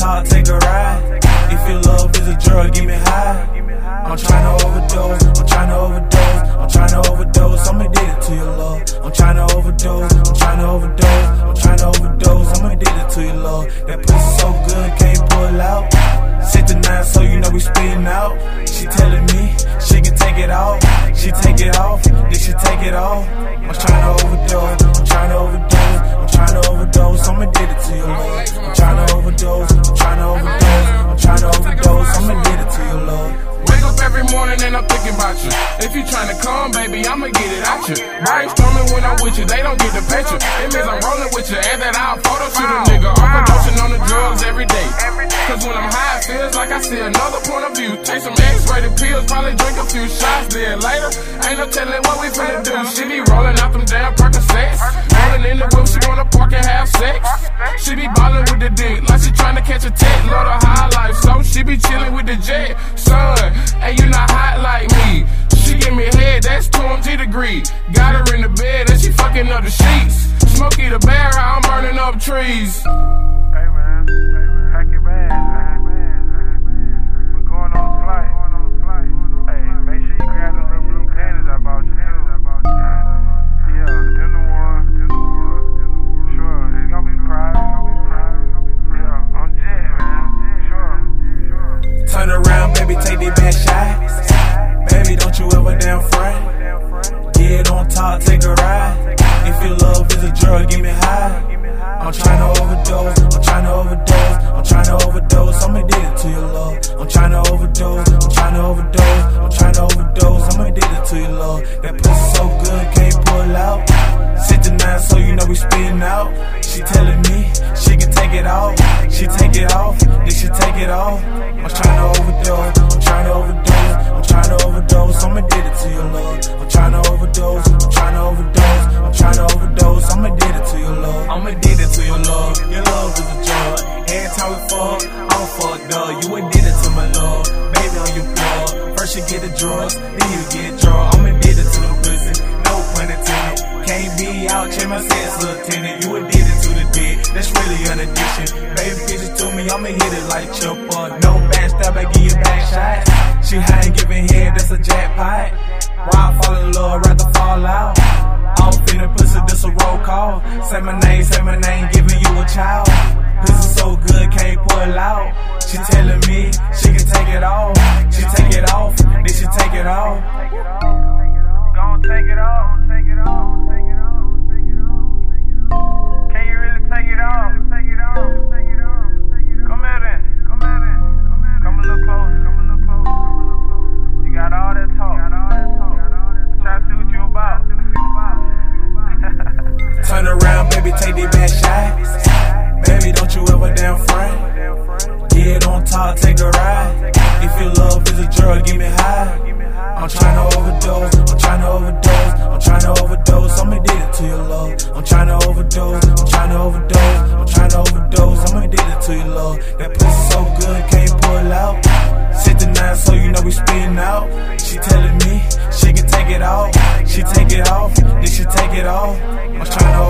talk, take a ride. If your love is a drug, give me high. I'm tryna overdose, I'm tryna overdose, I'm tryna overdose. I'ma addicted to your love. I'm tryna overdose, I'm tryna overdose, I'm tryna overdose. I'm addicted to your love. That pussy so good, can't pull out. Sit nine so you know we spitting out. She telling me she can take it off. She take it off, then she take it off. I'm tryna I'm thinking about you. If you tryna come, baby, I'ma get it out you. Brainstorming when I'm with you, they don't get the picture. It means I'm rolling with you, and that I'll photo shoot a nigga. Overdosing on the drugs every day. Cause when I'm high, it feels like I see another point of view. Take some X-rated pills, probably drink a few shots. Then later, ain't no telling what we finna do. She be rolling out them damn Percocets. Rolling in the whip, she wanna park and have sex. She be ballin' with the dick, like she tryna catch a tech. Love the high life, so Smokey the bear, I'm burning up trees. Hey man, pack your man. She telling me she can take it off. She take it off, then she take it off. I'm tryna overdose, I'm tryna overdose, I'm tryna overdose. I'm addicted to your love. I'm tryna overdose, I'm tryna overdose, I'm tryna overdose. I'm addicted to your love. I'm addicted to your love. Your love is a drug. Every time we fuck, I'm fucked up. You addicted to my love, baby on your floor. First you get the drugs, then you get drunk. I'm addicted to the pussy, no pun intended. Can't be out, check my sex, lieutenant. You me, hit it like chopper. No backstab, I give you back shots. She high giving head, that's a jackpot. Why I fall in love, rather fall out. I'm feeling pussy, this a roll call. Say my name, talk, take a ride. If your love is a drug, give me high. I'm tryna overdose, I'm tryna overdose, I'm tryna overdose. I'm addicted to your love. I'm tryna overdose, I'm tryna overdose, I'm tryna overdose. I'm addicted to your love. That pussy so good, can't pull out. Sit the nine so you know we spitting out. She telling me she can take it off. She take it off, then she take it off. I'm tryna